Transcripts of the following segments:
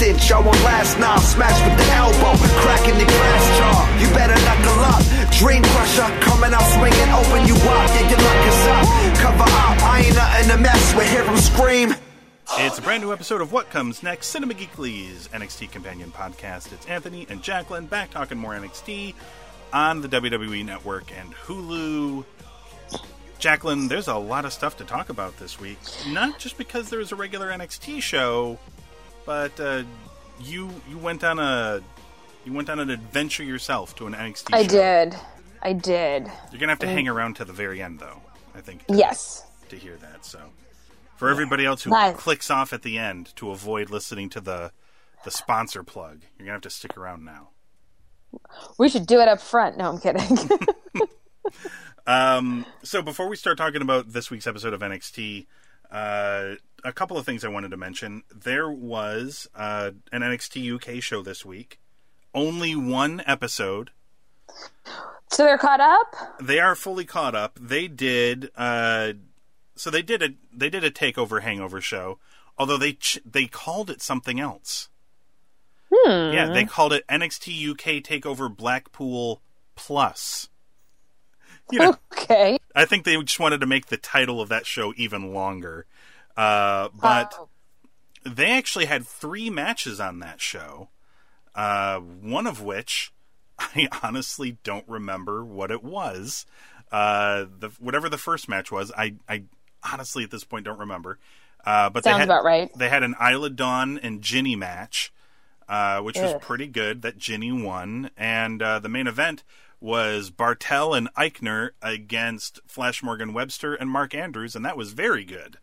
Distance, y'all won't last now. Smash with the elbow, cracking the glass jaw. You better knuckle up. Dream crusher, coming out swinging, open you up. Yeah, your luck is up. Cover up, I ain't nothing to mess with. Hear 'em scream. It's a brand new episode of What Comes Next, Cinema Geekly's NXT Companion Podcast. It's Anthony and Jacqueline back talking more NXT on the WWE Network and Hulu. Jacqueline, there's a lot of stuff to talk about this week. Not just because there was a regular NXT show, but uh, you you went on a you went on an adventure yourself to an NXT. I show. did. I did. You're gonna have to hang around to the very end, though. I think. to- Yes. to hear that. So, for everybody else who Nice. clicks off at the end to avoid listening to the the sponsor plug, you're gonna have to stick around now. We should do it up front. No, I'm kidding. Um, so before we start talking about this week's episode of NXT, uh, a couple of things I wanted to mention. There was uh, an NXT UK show this week. Only one episode. so they're caught up? They are fully caught up. They did. Uh, so they did a they did a takeover hangover show. Although they ch- they called it something else. Hmm. Yeah, they called it NXT UK Takeover Blackpool Plus. You know, Okay. I think they just wanted to make the title of that show even longer. Uh, but Oh. they actually had three matches on that show. Uh, one of which I honestly don't remember what it was. Uh, the whatever the first match was, I, I honestly at this point don't remember. Uh, but they Sounds had, about right. They had an Isla Dawn and Jinny match, uh, which was pretty good. That Jinny won, and uh, the main event was Barthel and Aichner against Flash Morgan Webster and Mark Andrews, and that was very good.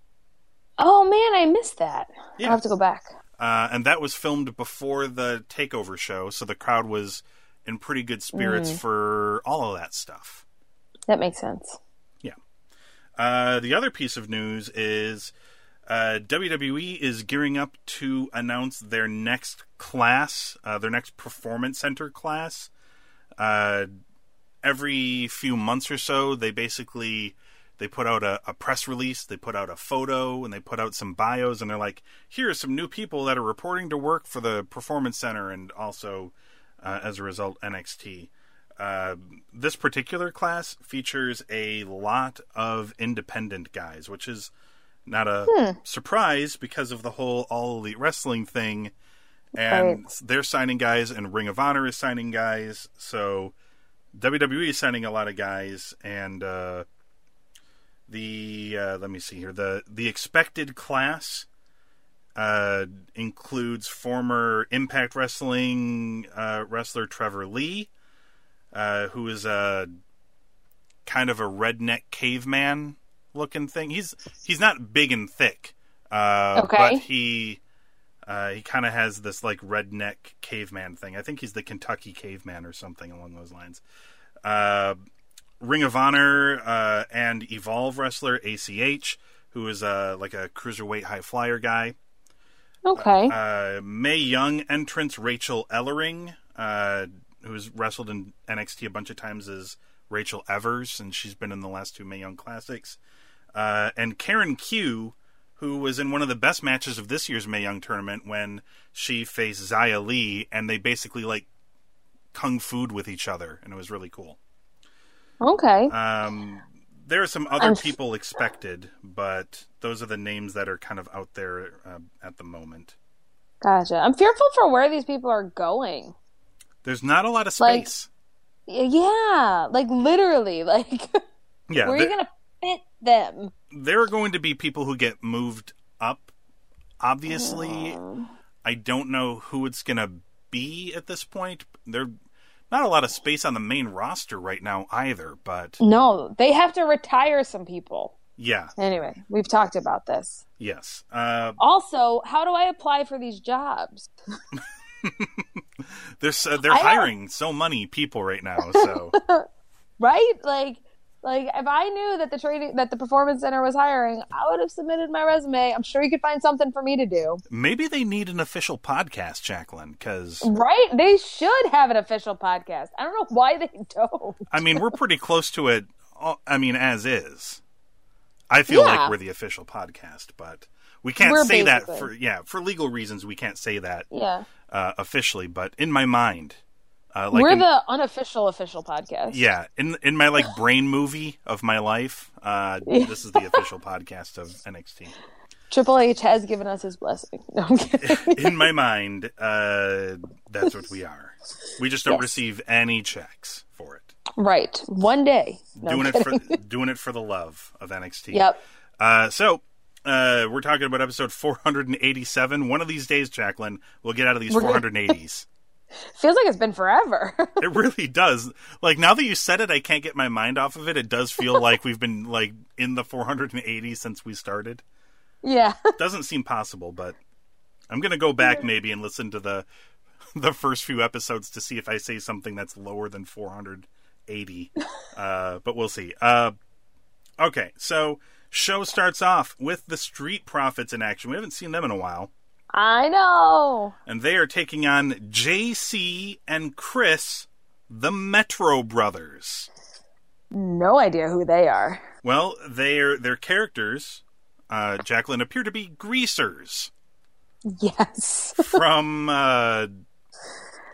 Oh man, I missed that. Yeah. I'll have to go back. Uh, and that was filmed before the takeover show, so the crowd was in pretty good spirits Mm. for all of that stuff. That makes sense. Yeah. Uh, the other piece of news is uh, WWE is gearing up to announce their next class, uh, their next performance center class. Every few months or so, they basically they put out a, a press release, they put out a photo, and they put out some bios, and they're like, "Here are some new people that are reporting to work for the performance center, and also uh, as a result, NXT." Uh, this particular class features a lot of independent guys, which is not a surprise because of the whole all elite wrestling thing. And Right. they're signing guys, and Ring of Honor is signing guys. So WWE is signing a lot of guys, and uh, the uh, let me see here the the expected class uh, includes former Impact Wrestling uh, wrestler Trevor Lee, uh, who is a kind of a redneck caveman looking thing. He's he's not big and thick, uh, Okay. but he uh, he kind of has this like redneck caveman thing. I think he's the Kentucky caveman or something along those lines. Uh, Ring of Honor uh, and Evolve wrestler ACH, who is uh, like a cruiserweight high flyer guy. Okay. Uh, Mae Young entrance Rachel Ellering, uh, who's wrestled in NXT a bunch of times as Rachel Evers, and she's been in the last two Mae Young Classics. Uh, and Karen Q, who was in one of the best matches of this year's Mae Young tournament when she faced Xia Li, and they basically like kung fu'd with each other, and it was really cool. okay. Um, there are some other I'm- people expected, but those are the names that are kind of out there uh, at the moment. Gotcha. I'm fearful for where these people are going. There's not a lot of space. Y- Yeah, like literally, like yeah, where are you gonna them? there are going to be people who get moved up. Obviously, I don't know who it's going to be at this point. There, not a lot of space on the main roster right now either. But No, they have to retire some people. Yeah. Anyway, we've talked about this. Yes. Uh, Also, how do I apply for these jobs? they're uh, they're I don't- hiring so many people right now. So Right? Like like if I knew that the training that the performance center was hiring, I would have submitted my resume. I'm sure you could find something for me to do. maybe they need an official podcast, Jacqueline, because Right? They should have an official podcast. I don't know why they don't. I mean we're pretty close to it. uh, I mean, as is. I feel Yeah. like we're the official podcast, but we can't We're say that for yeah for legal reasons. We can't say that Yeah. uh, officially, but in my mind, uh, like We're in- the unofficial official podcast. yeah in in my like brain movie of my life, uh, this is the official podcast of NXT. Triple H has given us his blessing. No, I'm kidding. in my mind, uh, that's what we are. We just don't Yes. receive any checks for it. right. One day. No, doing it for doing it for the love of NXT. Yep. Uh, so uh, we're talking about episode 487. One of these days, Jacqueline, we'll get out of these 480s. Feels like it's been forever. it really does. Like now that you said it, I can't get my mind off of it. It does feel like we've been like in the 480 since we started. yeah. Doesn't seem possible, but I'm gonna go back maybe and listen to the the first few episodes to see if I say something that's lower than 480. uh, but we'll see. Uh, okay, so show starts off with the Street Profits in action. We haven't seen them in a while, I know. and they are taking on JC and Chris, the Metro Brothers. No idea who they are. Well, their their characters, uh, Jacqueline, appear to be greasers. Yes. from uh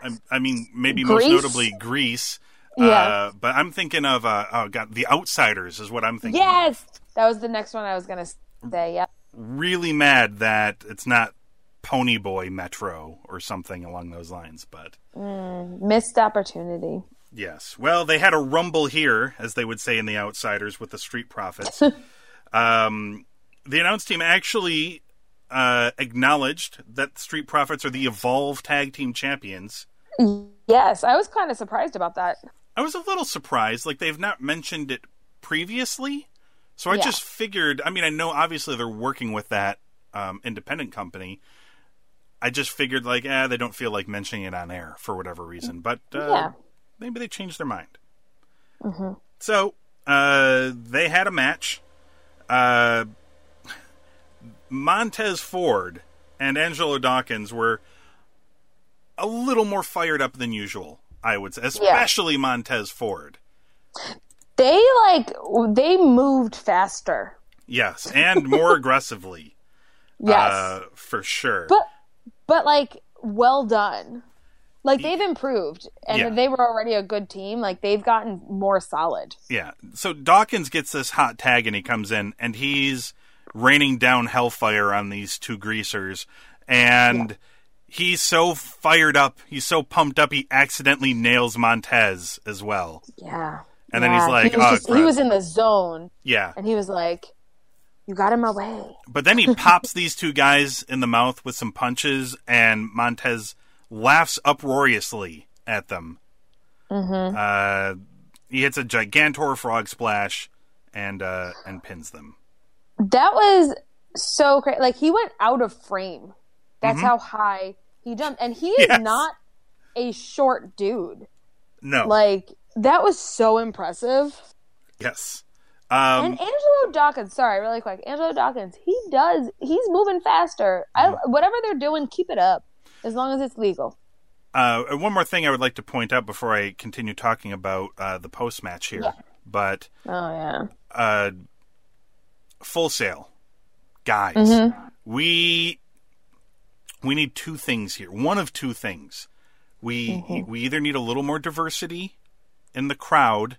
I, I mean maybe Grease? most notably Grease. Yeah. Uh, but I'm thinking of uh oh god, The Outsiders is what I'm thinking. of. yes. That was the next one I was going to say. Yep. Really mad that it's not Pony Boy Metro or something along those lines, but Missed opportunity. yes. Well, they had a rumble here, as they would say in The Outsiders, with the Street Profits. um, the announce team actually uh, acknowledged that Street Profits are the Evolve Tag Team Champions. Yes. I was kind of surprised about that. I was a little surprised. Like they've not mentioned it previously, so I Yeah. just figured. I mean, I know obviously they're working with that um, independent company. I just figured like, eh, they don't feel like mentioning it on air for whatever reason. But uh, Yeah. maybe they changed their mind. So uh, they had a match. Uh, Montez Ford and Angelo Dawkins were a little more fired up than usual. I would say, especially Montez Ford. They like they moved faster. Yes, and more aggressively, Yes. uh, for sure. but but like well done. Like they've improved and Yeah. they were already a good team. Like they've gotten more solid. Yeah. So Dawkins gets this hot tag and he comes in and he's raining down hellfire on these two greasers and he's so fired up, he's so pumped up he accidentally nails Montez as well. Yeah. And then he's like, he was, "Oh, just- he was in the zone Yeah. and he was like, You got him away. But then he pops these two guys in the mouth with some punches and Montez laughs uproariously at them. Mm-hmm. Uh, he hits a gigantor frog splash and uh, and pins them. That was so crazy. Like he went out of frame. That's Mm-hmm. how high he jumped. And he is Yes. not a short dude. No. Like that was so impressive. yes. Um, and Angelo Dawkins, sorry, really quick. Angelo Dawkins, he does he's moving faster. I, whatever they're doing, keep it up. As long as it's legal. uh, and one more thing I would like to point out before I continue talking about uh, the post match here. But Oh yeah. uh, Full Sail, guys. Mm-hmm. We we need two things here. One of two things. We Mm-hmm. we either need a little more diversity in the crowd,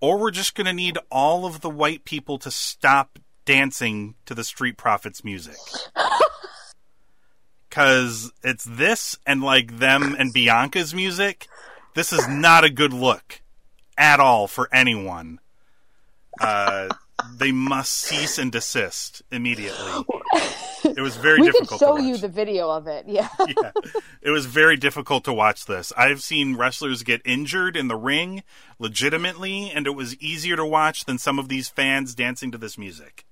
or we're just going to need all of the white people to stop dancing to the Street Profits music. Cause it's this and like them and Bianca's music. This is not a good look at all for anyone. Uh, they must cease and desist immediately. It was very we could difficult. show to you watch. the video of it. Yeah. yeah. It was very difficult to watch this. I've seen wrestlers get injured in the ring legitimately, and it was easier to watch than some of these fans dancing to this music.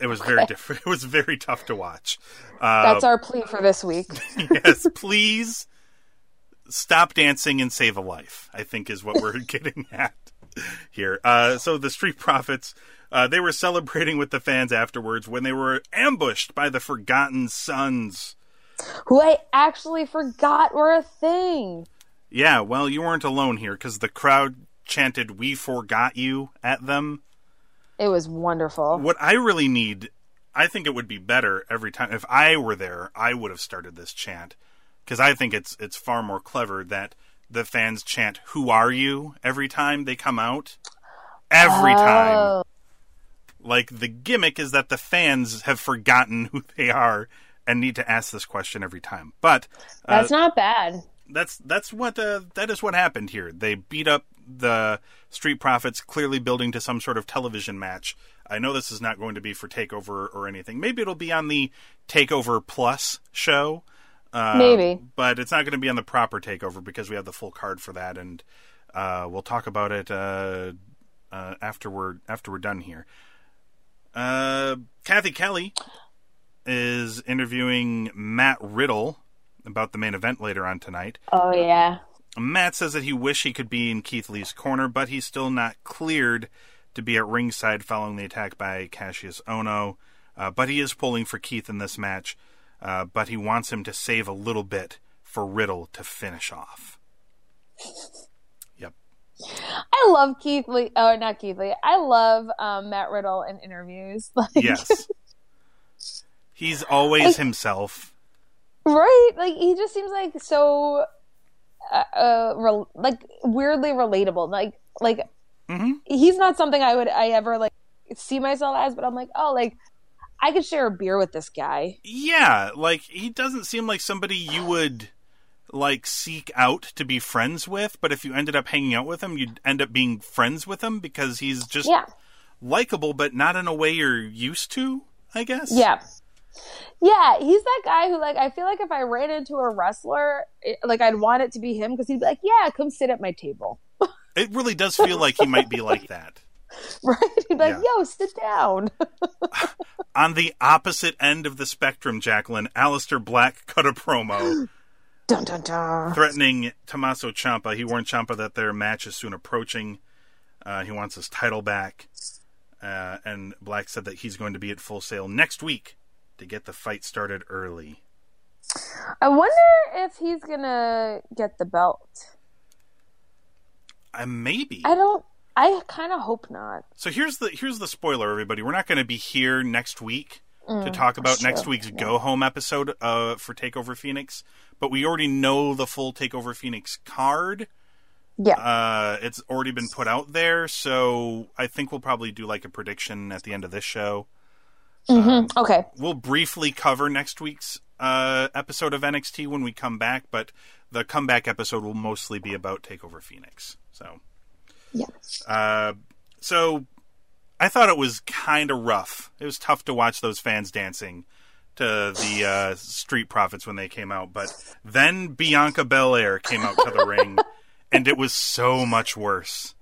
It was very different. It was very tough to watch. Uh, That's our plea for this week. yes, please stop dancing and save a life. I think is what we're getting at here. Uh, so the Street Profits, uh, they were celebrating with the fans afterwards when they were ambushed by the Forgotten Sons. Who I actually forgot were a thing. Yeah, well, you weren't alone here because the crowd chanted "We forgot you" at them. It was wonderful. What I really need, I think it would be better every time if I were there. I would have started this chant because I think it's it's far more clever that the fans chant "Who are you?" every time they come out. Every time, Oh, like the gimmick is that the fans have forgotten who they are and need to ask this question every time. But uh, that's not bad. that's that's what uh, that is what happened here. They beat up the Street Profits, clearly building to some sort of television match. I know this is not going to be for Takeover or anything. Maybe it'll be on the Takeover Plus show. Uh, Maybe. but it's not going to be on the proper Takeover because we have the full card for that, and uh, we'll talk about it uh, uh, after we're after we're done here. Uh, Cathy Kelley is interviewing Matt Riddle about the main event later on tonight. Oh yeah. Matt says that he wish he could be in Keith Lee's corner, but he's still not cleared to be at ringside following the attack by Kassius Ohno. Uh, but he is pulling for Keith in this match, uh, but he wants him to save a little bit for Riddle to finish off. I love Keith Lee. Oh, not Keith Lee. I love um, Matt Riddle in interviews. Like, Yes. He's always himself. right? Like he just seems like so, uh, uh re- like weirdly relatable. Like, like Mhm. he's not something I would I ever like see myself as, but I'm like, oh, like I could share a beer with this guy. Yeah, like he doesn't seem like somebody you would like seek out to be friends with, but if you ended up hanging out with him, you'd end up being friends with him because he's just Yeah, likable, but not in a way you're used to, I guess. yeah. Yeah, he's that guy who, like, I feel like if I ran into a wrestler, it, like, I'd want it to be him because he'd be like, "Yeah, come sit at my table." It really does feel like he might be like that. right? He'd be like, Yeah. "Yo, sit down." On the opposite end of the spectrum, Jacqueline, Aleister Black cut a promo dun dun dun. threatening Tommaso Ciampa. He warned Ciampa that their match is soon approaching. Uh, he wants his title back. Uh, and Black said that he's going to be at Full Sail next week to get the fight started early. I wonder if he's gonna get the belt. Uh, maybe. I don't. I kind of hope not. So here's the here's the spoiler, everybody. We're not going to be here next week to talk about true. next week's Go Home episode uh, for Takeover Phoenix, but we already know the full Takeover Phoenix card. Yeah. Uh, it's already been put out there, so I think we'll probably do like a prediction at the end of this show. okay. We'll briefly cover next week's uh, episode of NXT when we come back, but the comeback episode will mostly be about Takeover Phoenix. So. Yeah. Uh, so I thought it was kind of rough. It was tough to watch those fans dancing to the uh, Street Profits when they came out, but then Bianca Belair came out to the ring, and it was so much worse.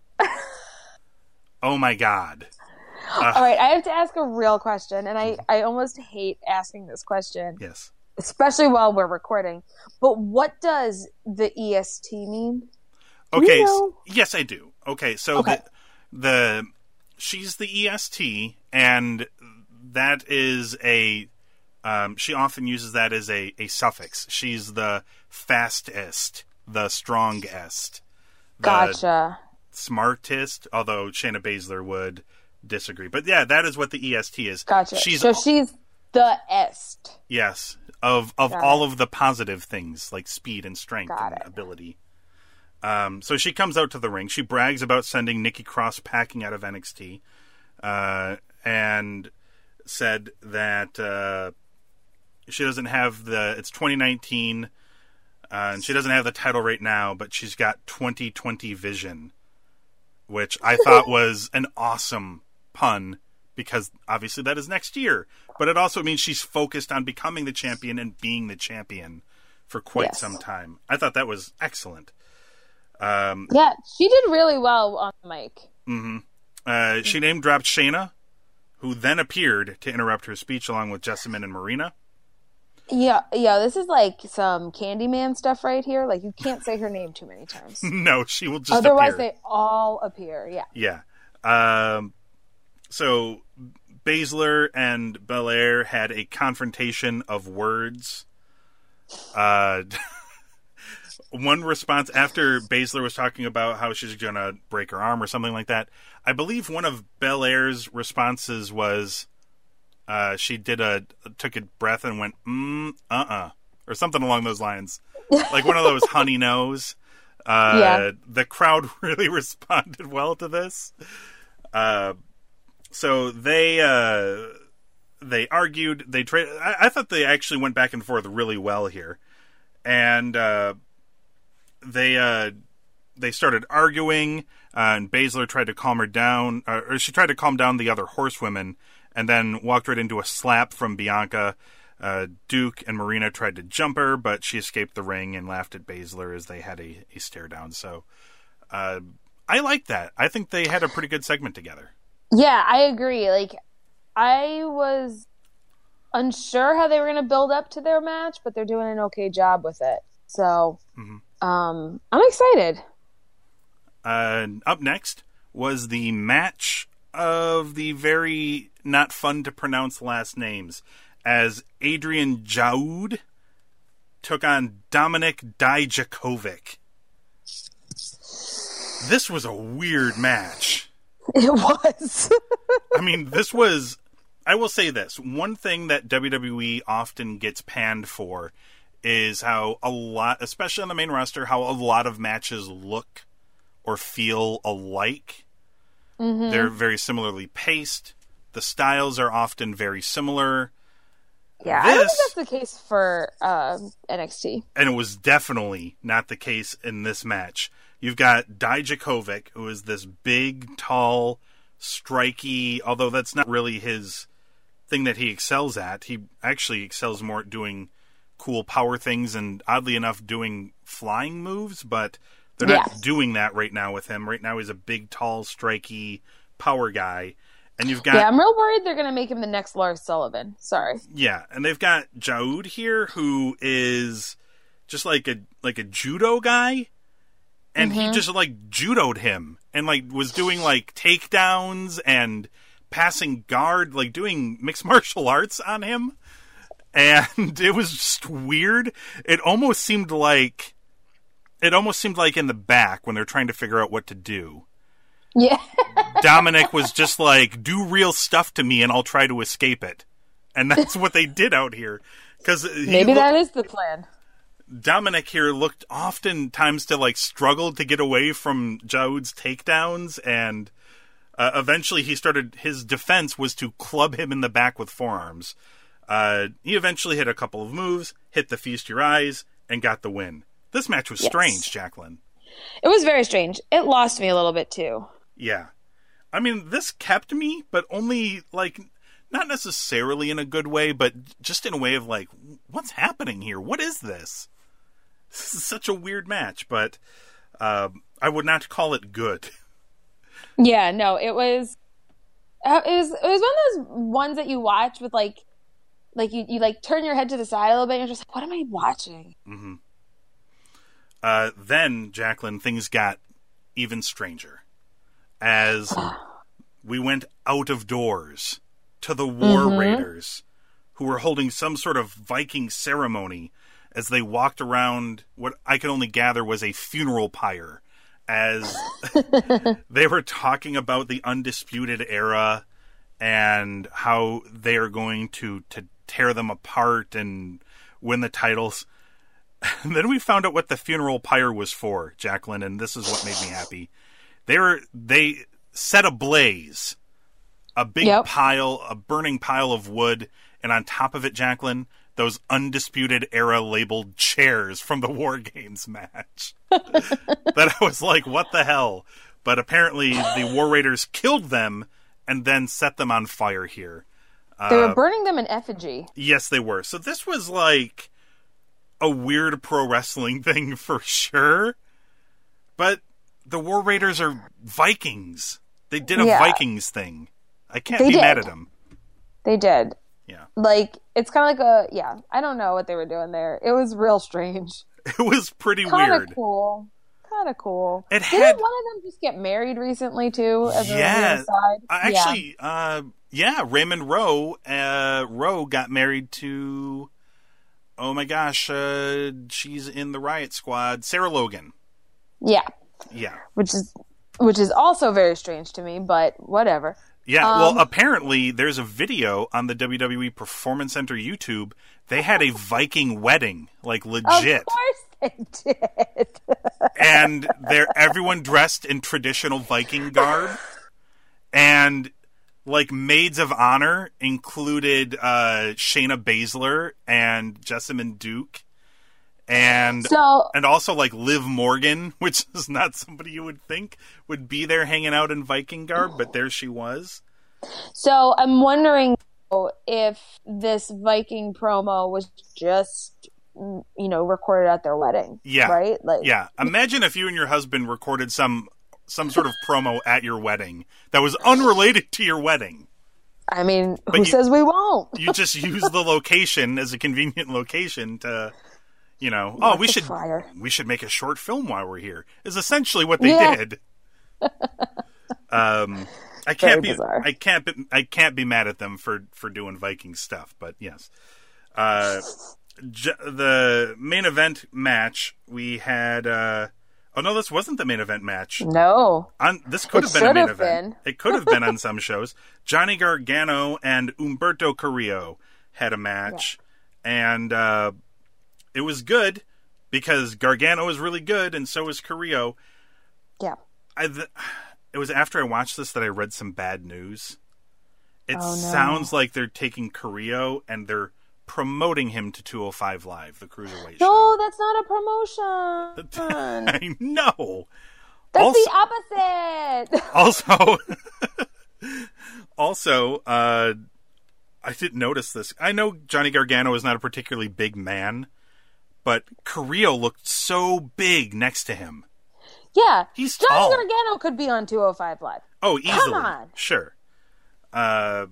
Oh my god! All right. I have to ask a real question, and I I almost hate asking this question, Yes. especially while we're recording. But what does the EST mean? Okay. you know? yes, I do. Okay, so Okay. the the she's the EST, and that is a um, she often uses that as a, a suffix. She's the fastest, the strongest, the Gotcha. smartest. Although Shayna Baszler would disagree, but yeah, that is what the EST is. Gotcha. She's so she's the est. Yes, of of Got all of the positive things like speed and strength Got and it. ability. Um, so she comes out to the ring. She brags about sending Nikki Cross packing out of NXT, uh, and said that uh, she doesn't have the. It's 2019, uh, and she doesn't have the title right now, but she's got 2020 vision, which I thought was an awesome pun because obviously that is next year. But it also means she's focused on becoming the champion and being the champion for quite Yes. some time. I thought that was excellent. Um, Yeah, she did really well on the mic. uh, she name dropped Shayna, who then appeared to interrupt her speech along with Jessamyn and Marina. Yeah, yeah, this is like some Candyman stuff right here. Like you can't say her name too many times. no, she will just Otherwise, appear. they all appear. Yeah. Yeah. Um, so Baszler and Belair had a confrontation of words. Uh, one response after Baszler was talking about how she's going to break her arm or something like that. I believe one of Belair's responses was uh, she did a took a breath and went mm uh uh or something along those lines, like one of those honey nose. Uh, Yeah. The crowd really responded well to this. Uh, so they uh, they argued. They tra- I-, I thought they actually went back and forth really well here, and uh, they uh, they started arguing. Uh, and Baszler tried to calm her down, uh, or she tried to calm down the other horsewomen, and then walked right into a slap from Bianca. Uh, Duke and Marina tried to jump her, but she escaped the ring and laughed at Baszler as they had a, a stare down. So uh, I like that. I think they had a pretty good segment together. Yeah, I agree. Like, I was unsure how they were going to build up to their match, but they're doing an okay job with it. So, um, I'm excited. Uh, up next was the match of the very not fun to pronounce last names as Adrian Jaoude took on Dominic Dijakovic. This was a weird match. It was. I mean, this was. I will say this one thing that WWE often gets panned for is how a lot, especially on the main roster, how a lot of matches look or feel alike. They're very similarly paced. The styles are often very similar, yeah, I don't think that's the case for um, NXT. and it was definitely not the case in this match. You've got Dijakovic, who is this big, tall, striky, although that's not really his thing that he excels at. He actually excels more at doing cool power things and, oddly enough, doing flying moves, but they're not Yes. doing that right now with him. Right now, he's a big, tall, striky power guy. And you've got Yeah, I'm real worried they're going to make him the next Lars Sullivan. Sorry. Yeah, and they've got Jaoude here, who is just like a like a judo guy, and he mm-hmm. just like judoed him and like was doing like takedowns and passing guard, like doing mixed martial arts on him, and it was just weird. It almost seemed like it almost seemed like in the back when they're trying to figure out what to do. Yeah. Dominic was just like, "Do real stuff to me, and I'll try to escape it," and that's what they did out here. Because Maybe that is the plan. Dominic here looked oftentimes to like struggle to get away from Jaoude's takedowns, and uh, eventually he started. His defense was to club him in the back with forearms. Uh, he eventually hit a couple of moves, hit the feast your eyes, and got the win. This match was Yes. strange, Jacqueline. It was very strange. It lost me a little bit too. Yeah. I mean, this kept me, but only like not necessarily in a good way, but just in a way of like, what's happening here? What is this? This is such a weird match, but um, I would not call it good. Yeah, no, it was. uh, It was. It was one of those ones that you watch with like, like you, you like turn your head to the side a little bit. and You're just like, what am I watching? Uh, then, Jacqueline, things got even stranger as we went out of doors to the War Raiders, who were holding some sort of Viking ceremony as they walked around what I could only gather was a funeral pyre. As they were talking about the undisputed era and how they are going to, to tear them apart and win the titles. And then we found out what the funeral pyre was for, Jacqueline, and this is what made me happy. They were they set ablaze a big Yep. pile, a burning pile of wood, and on top of it, Jacqueline, those undisputed era labeled chairs from the War Games match. that I was like, what the hell? But apparently, the War Raiders killed them and then set them on fire here. They Uh, were burning them in effigy. Yes, they were. So this was like a weird pro wrestling thing for sure. But the War Raiders are Vikings. They did a Yeah. Vikings thing. I can't They be mad at them. They did. Yeah. Like it's kind of like a yeah. I don't know what they were doing there. It was real strange. It was pretty Kind weird. of cool. Kind of cool. It Didn't had- one of them just get married recently too? As Yeah. a side? Uh, Actually, uh, yeah, Raymond Rowe, uh, Rowe got married to, oh my gosh, uh, she's in the Riot Squad, Sarah Logan. yeah, Yeah. which is which is also very strange to me, but whatever. Yeah, Um, well, apparently there's a video on the WWE Performance Center YouTube. They had a Viking wedding, like legit, Of course they did. and they're everyone dressed in traditional Viking garb, and like maids of honor included uh, Shayna Baszler and Jessamyn Duke, and so and also like Liv Morgan, which is not somebody you would think would be there hanging out in Viking garb, but there she was. so I'm wondering if this Viking promo was just you know recorded at their wedding. Yeah. Right. Like Yeah, imagine if you and your husband recorded some some sort of promo at your wedding that was unrelated to your wedding. I mean, who you- says we won't? You just use the location as a convenient location to, you know, oh, we should fryer. we should make a short film while we're here. Is essentially what they Yeah. did. um, I can't Very be bizarre. I can't be I can't be mad at them for for doing Viking stuff, but yes. Uh, j- the main event match we had. Uh, oh no, this wasn't the main event match. No. On this could It have been a main event. It could have been on some shows. Johnny Gargano and Humberto Carrillo had a match, and uh, it was good because Gargano is really good, and so is Carrillo. Yeah. I th- it was after I watched this that I read some bad news. It Oh, no. sounds like they're taking Carrillo and they're promoting him to 205 Live, the cruiserweight No, that's not a promotion. I know. That's Also- the opposite. also also uh i didn't notice this i know johnny gargano is not a particularly big man but carrillo looked so big next to him yeah. He's Johnny tall. Gargano could be on 205 Live. oh easily on. sure uh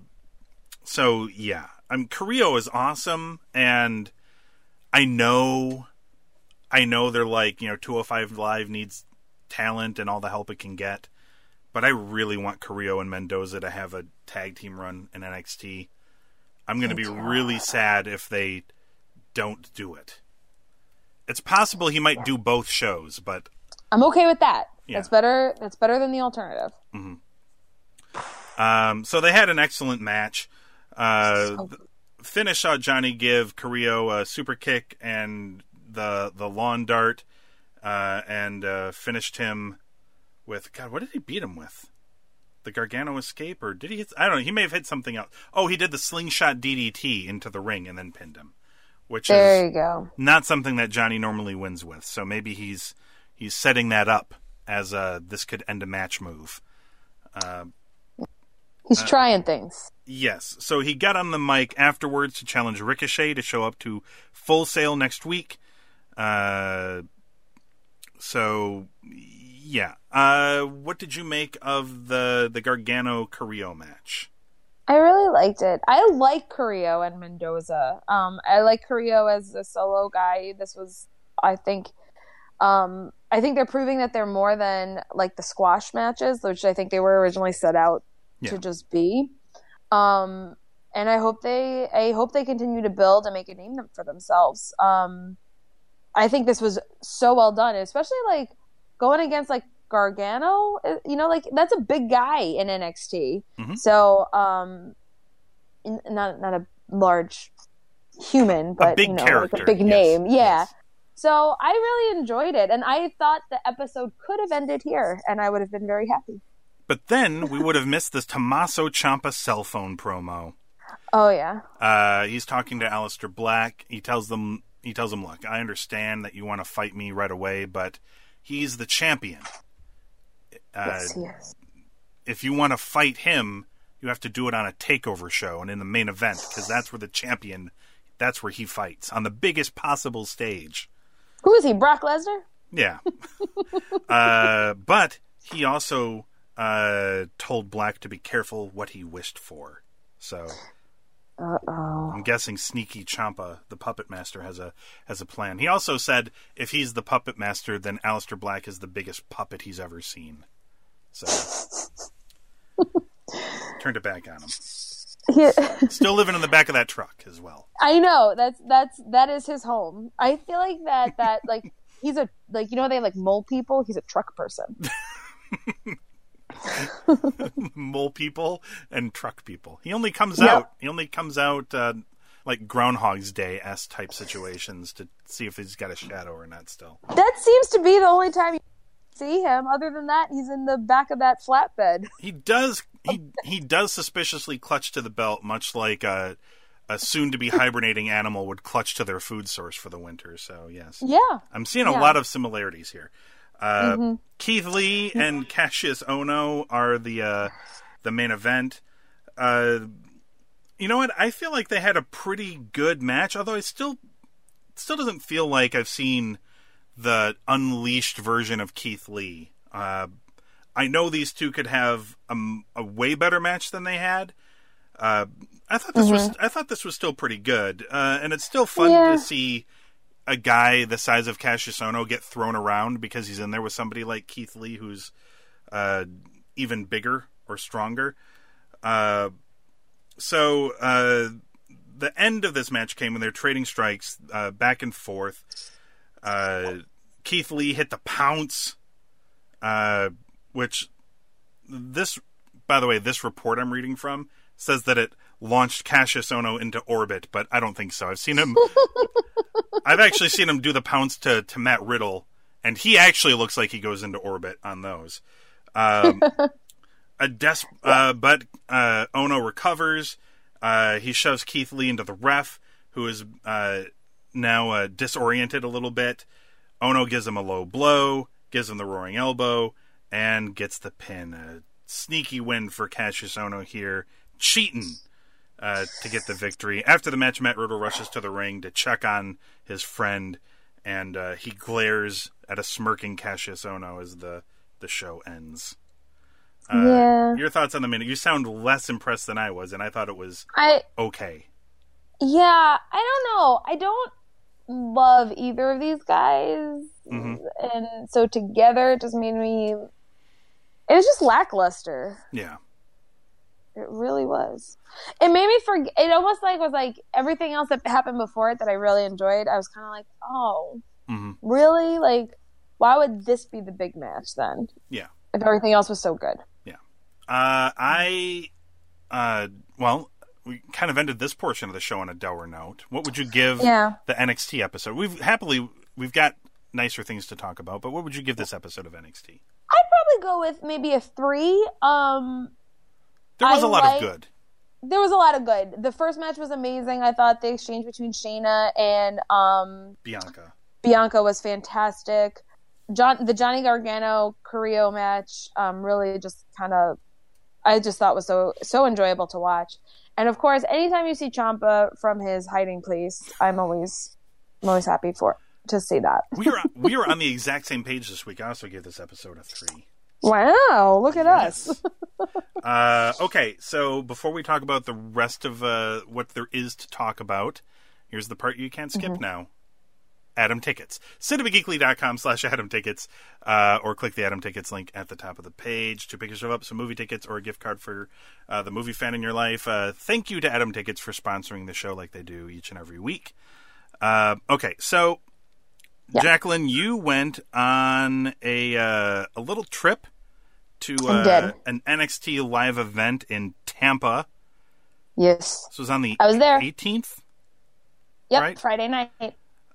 so yeah i'm carrillo is awesome and i know i know they're like you know 205 live needs talent and all the help it can get but I really want Carrillo and Mendoza to have a tag team run in NXT. I'm going to be really sad if they don't do it. It's possible he might do both shows, but I'm okay with that. Yeah. That's better. That's better than the alternative. um, so they had an excellent match. Uh, finish saw Johnny give Carrillo a super kick and the the lawn dart, uh, and uh, finished him with God. What did he beat him with? The Gargano escape, or did he? Hit, I don't know. He may have hit something else. Oh, he did the slingshot DDT into the ring and then pinned him, which There is you go. not something that Johnny normally wins with. So maybe he's he's setting that up as a this could end a match move. He's trying things. Yes. So he got on the mic afterwards to challenge Ricochet to show up to Full Sail next week. Uh, so yeah. Uh, what did you make of the the Gargano Carrillo match? I really liked it. I like Carrillo and Mendoza. Um, I like Carrillo as a solo guy. This was, I think, um, I think they're proving that they're more than like the squash matches, which I think they were originally set out Yeah. to just be. Um, and I hope they, I hope they continue to build and make a name for themselves. Um, I think this was so well done, especially like going against like Gargano. uh, You know, like that's a big guy in NXT. Mhm. So, um, not not a large human, but big you know, like a big yes, name. Yeah. yes. So I really enjoyed it, and I thought the episode could have ended here, and I would have been very happy. But then we would have missed this Tommaso Ciampa cell phone promo. Oh yeah, Uh, he's talking to Aleister Black. He tells them, he tells him, look, I understand that you want to fight me right away, but he's the champion. Uh, yes, he is. if you want to fight him, you have to do it on a takeover show and in the main event because that's where the champion, that's where he fights on the biggest possible stage. Who is he? Brock Lesnar? Yeah. uh, but he also uh, told Black to be careful what he wished for. So Uh-oh. I'm guessing Sneaky Ciampa, the puppet master, has a has a plan. He also said if he's the puppet master, then Aleister Black is the biggest puppet he's ever seen. So turned it back on him. He- Still living in the back of that truck as well. I know that's that's that is his home. I feel like that that like he's a like you know they like mole people. He's a truck person. Mole people and truck people. He only comes Yeah. out. He only comes out uh, like Groundhog's Day s type situations to see if he's got a shadow or not. Still. That seems to be the only time you see him. Other than that, he's in the back of that flatbed. He does he he does suspiciously clutch to the belt, much like a a soon to be hibernating animal would clutch to their food source for the winter. So yes, Yeah. I'm seeing a Yeah. lot of similarities here. Uh, Keith Lee and Kassius Ohno are the uh, the main event. Uh, you know what? I feel like they had a pretty good match, although it still still doesn't feel like I've seen the unleashed version of Keith Lee. Uh, I know these two could have a, a way better match than they had. Uh, I thought this was I thought this was still pretty good, uh, and it's still fun Yeah. to see a guy the size of Kassius Ohno get thrown around because he's in there with somebody like Keith Lee, who's uh, even bigger or stronger. Uh, so uh, the end of this match came when they're trading strikes uh, back and forth. Uh, Keith Lee hit the pounce, uh, which this, by the way, this report I'm reading from says that it launched Kassius Ohno into orbit, but I don't think so. I've seen him. I've actually seen him do the pounce to, to Matt Riddle, and he actually looks like he goes into orbit on those. Um, a des- uh, but uh, Ohno recovers. Uh, he shoves Keith Lee into the ref, who is uh, now uh, disoriented a little bit. Ohno gives him a low blow, gives him the roaring elbow, and gets the pin. A sneaky win for Kassius Ohno here, cheating uh, to get the victory. After the match, Matt Riddle rushes to the ring to check on his friend, and uh, he glares at a smirking Kassius Ohno as the the show ends. Uh, Yeah. Your thoughts on the minute? You sound less impressed than I was, and I thought it was I okay. yeah. I don't know. I don't love either of these guys, Mhm. and so together it just made me. It was just lackluster. Yeah. It really was. It made me forget. It almost like was like everything else that happened before it that I really enjoyed. I was kind of like, oh, hmm really? Like, why would this be the big match then? Yeah. If everything else was so good. Yeah. Uh, I, uh, well, we kind of ended this portion of the show on a dour note. What would you give Yeah. the NXT episode? We've happily we've got nicer things to talk about, but what would you give this episode of NXT? I'd probably go with maybe a three. Um, There was I a lot of good. there was a lot of good. The first match was amazing. I thought the exchange between Shayna and um, Bianca. Bianca was fantastic. John, the Johnny Gargano Carrillo match, um, really just kind of, I just thought was so so enjoyable to watch. And of course, anytime you see Ciampa from his hiding place, I'm always, I'm always happy for to see that. We were we were on the exact same page this week. I also gave this episode a three. Wow, look at us. Uh, okay, so before we talk about the rest of uh, what there is to talk about, here's the part you can't skip now. Atom Tickets. CinemaGeekly.com slash Atom Tickets, uh, or click the Atom Tickets link at the top of the page to pick yourself up some movie tickets or a gift card for uh, the movie fan in your life. Uh, thank you to Atom Tickets for sponsoring the show like they do each and every week. Uh, okay, so Jacqueline, you went on a uh, a little trip to uh, an NXT live event in Tampa. Yes. This was on the I was there. 18th. Yep. Right. Friday night.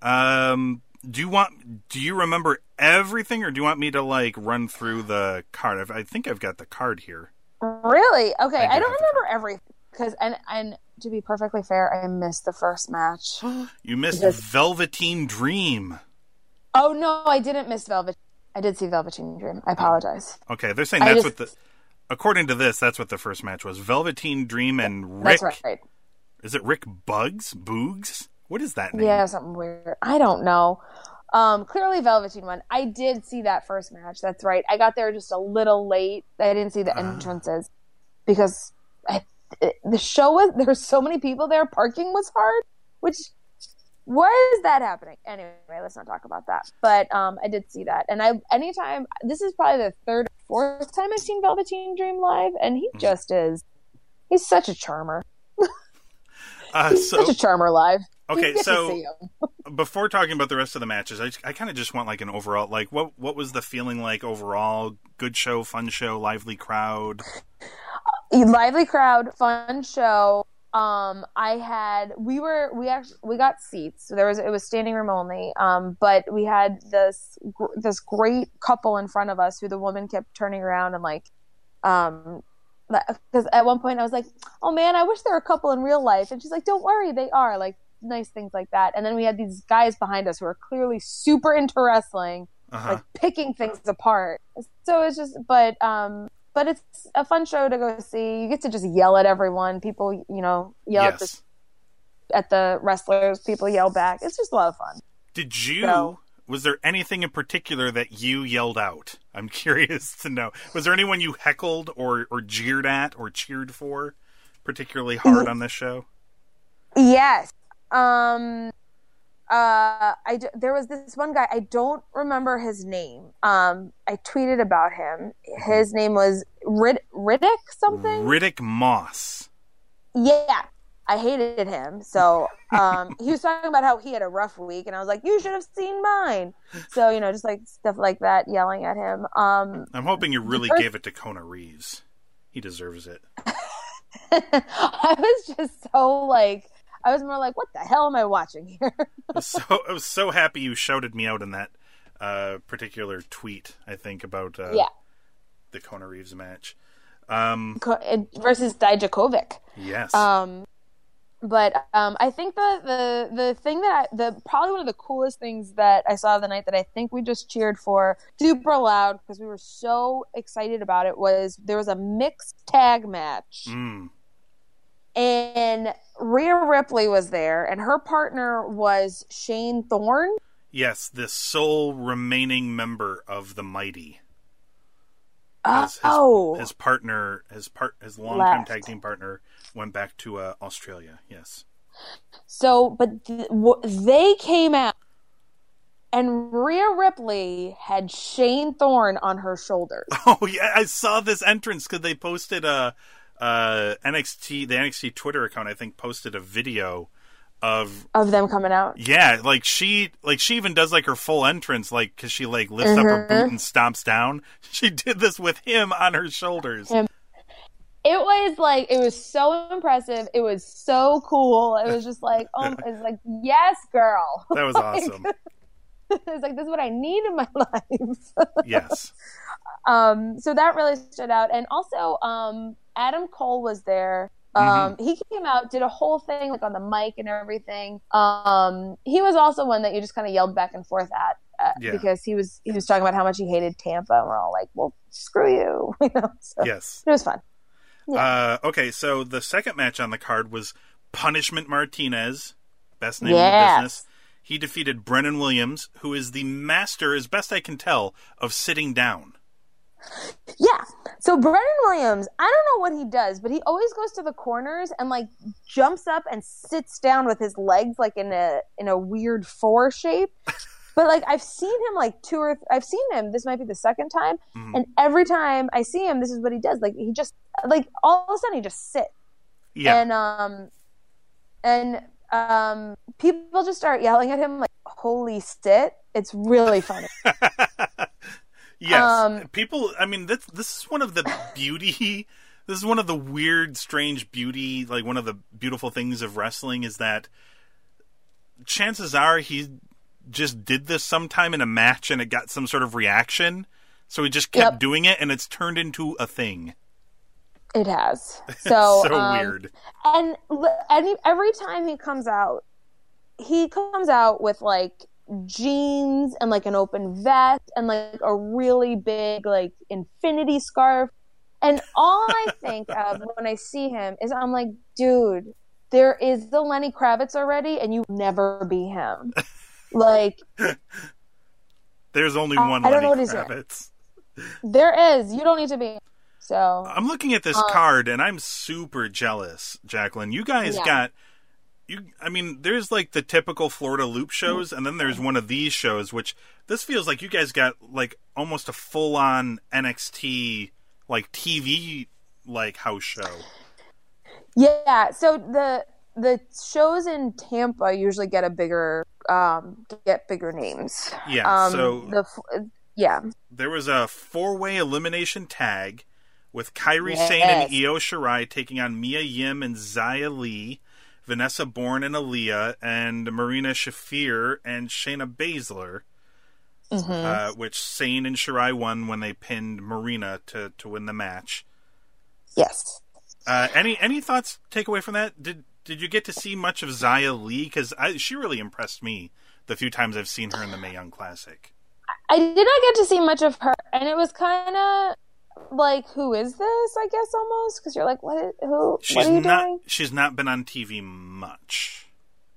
Um, do you want? Do you remember everything, or do you want me to like run through the card? I've- I think I've got the card here. Really? Okay. I do I, don't remember everything because and and to be perfectly fair, I missed the first match. You missed Because- Velveteen Dream. Oh no, I didn't miss Velvet. I did see Velveteen Dream. I apologize. Okay, they're saying I that's just- what the. according to this, that's what the first match was. Velveteen Dream and Rick. That's right. Is it Rick Bugs? Boogs? What is that name? Yeah, something weird. I don't know. Um, clearly Velveteen won. I did see that first match. That's right. I got there just a little late. I didn't see the entrances because I, the show was there's so many people there. Parking was hard. Which why is that happening? Anyway, let's not talk about that. But um, I did see that, and I anytime this is probably the third, or fourth time I've seen Velveteen Dream live, and he just is. He's such a charmer. Uh, He's so such a charmer live. Okay, so before talking about the rest of the matches, I, I kind of just want like an overall like what what was the feeling like overall? Good show, fun show, lively crowd. lively crowd, fun show. Um, I had we were we actually we got seats. There was it was standing room only. Um, but we had this gr- this great couple in front of us who the woman kept turning around and like, um, because at one point I was like, oh man, I wish there were a couple in real life, and she's like, don't worry, they are like nice things like that. And then we had these guys behind us who were clearly super into wrestling Uh-huh. like picking things apart. So it's just, but um, but it's a fun show to go see. You get to just yell at everyone. People, you know, yell at the at the wrestlers. People yell back. It's just a lot of fun. Did you? So- was there anything in particular that you yelled out? I'm curious to know. Was there anyone you heckled or or jeered at or cheered for particularly hard on this show? Yes. Um. Uh, I there was this one guy. I don't remember his name. Um, I tweeted about him. His name was Rid- Riddick something. Riddick Moss. Yeah, I hated him. So um, he was talking about how he had a rough week, and I was like, "You should have seen mine." So you know, just like stuff like that, yelling at him. Um, I'm hoping you really first- gave it to Kona Reeves. He deserves it. I was just so like, I was more like, "What the hell am I watching here?" I was so I was so happy you shouted me out in that uh, particular tweet. I think about uh, yeah, the Kona Reeves match. Um, versus Dijakovic. yes. Um, but um, I think the the the thing that I, the probably one of the coolest things that I saw the night that I think we just cheered for super loud because we were so excited about it was there was a mixed tag match Mm. And Rhea Ripley was there and her partner was Shane Thorne. Yes, the sole remaining member of the Mighty. Uh, His, oh, his partner, his part, his longtime Left. tag team partner, went back to uh, Australia. Yes. so but th- w- they came out. And Rhea Ripley had Shane Thorne on her shoulders. Oh yeah, I saw this entrance because they posted a uh, NXT, the NXT Twitter account. I think posted a video of of them coming out. yeah, like she, like she even does like her full entrance, like because she like lifts up her boot and stomps down. She did this with him on her shoulders. Him. It was like it was so impressive. It was so cool. It was just like, oh, it was like, yes, girl. That was Like, awesome. It's like this is what I need in my life. Yes. Um, so that really stood out. And also, um, Adam Cole was there. Um, he came out, did a whole thing like on the mic and everything. Um, he was also one that you just kind of yelled back and forth at. Uh, Yeah. because he was he was talking about how much he hated Tampa, and we're all like, "Well, screw you," you know. So Yes. it was fun. Uh, okay, so the second match on the card was Punishment Martinez, best name in the business. He defeated Brennan Williams, who is the master, as best I can tell, of sitting down. Yeah. So Brennan Williams, I don't know what he does, but he always goes to the corners and like jumps up and sits down with his legs like in a in a weird four shape. But like I've seen him like two or th- I've seen him. This might be the second time, Mhm. and every time I see him, this is what he does. Like he just like all of a sudden he just sits Yeah. and um and um people just start yelling at him like "Holy sit!" It's really funny. yes. um, People, I mean, this, this is one of the beauty. This is one of the weird, strange beauty, like one of the beautiful things of wrestling is that chances are he just did this sometime in a match and it got some sort of reaction. So he just kept Yep. doing it and it's turned into a thing. It has. So so um, weird. and any, every time he comes out he comes out with like jeans and like an open vest and like a really big like infinity scarf And all I think of when I see him is I'm like, dude, there is the Lenny Kravitz already, and you never be him. like There's only one I don't Lenny know what he's doing. Kravitz. there is. You don't need to be. So I'm looking at this Um, card and I'm super jealous, Jacqueline. You guys Yeah. got you I mean, there's like the typical Florida loop shows and then there's one of these shows which this feels like you guys got like almost a full on NXT like TV like house show. Yeah, so the the shows in Tampa usually get a bigger um get bigger names. Yeah, Um so the yeah. there was a four-way elimination tag with Kairi Yes. Sane and Io Shirai taking on Mia Yim and Xia Li, Vanessa Borne and Aliyah, and Marina Shafir and Shayna Baszler. Mm-hmm. Uh, which Sane and Shirai won when they pinned Marina to, to win the match. Yes. Uh, any any thoughts take away from that? Did did you get to see much of Xia Li? Because she really impressed me the few times I've seen her in the Mae Young Classic. I did not get to see much of her and it was kind of like who is this? I guess almost because you're like what is, who She's what not doing? she's not been on TV much.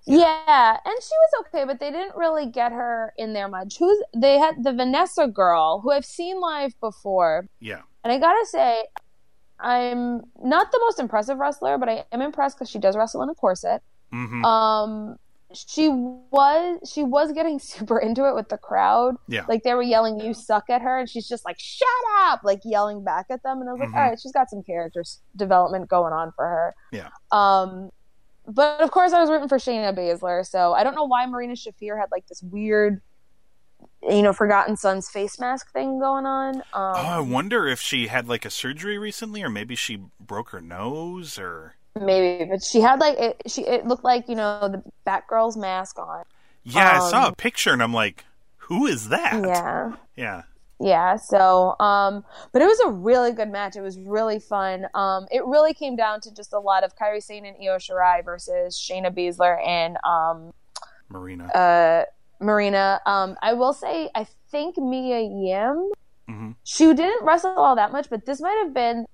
Yeah, and she was okay, but they didn't really get her in there much. Who's they had the Vanessa girl who I've seen live before, Yeah. and I gotta say, I'm not the most impressive wrestler, but I am impressed because she does wrestle in a corset. hmm Um, she was she was getting super into it with the crowd. Yeah. Like they were yelling "You suck" at her, and she's just like "Shut up!" like yelling back at them. And I was like, Mhm. "All right, she's got some character development going on for her." Yeah. Um, but of course, I was rooting for Shayna Baszler, so I don't know why Marina Shafir had like this weird, you know, Forgotten Sons face mask thing going on. Um, Oh, I wonder if she had like a surgery recently, or maybe she broke her nose, or maybe, but she had like it. She it looked like you know the Batgirl's mask on. yeah, I saw a Um, picture and I'm like, who is that? Yeah. yeah. Yeah, so um but it was a really good match. It was really fun. Um it really came down to just a lot of Kairi Sane and Io Shirai versus Shayna Baszler and um Marina. uh Marina. Um I will say I think Mia Yim Mhm. she didn't wrestle all that much, but this might have been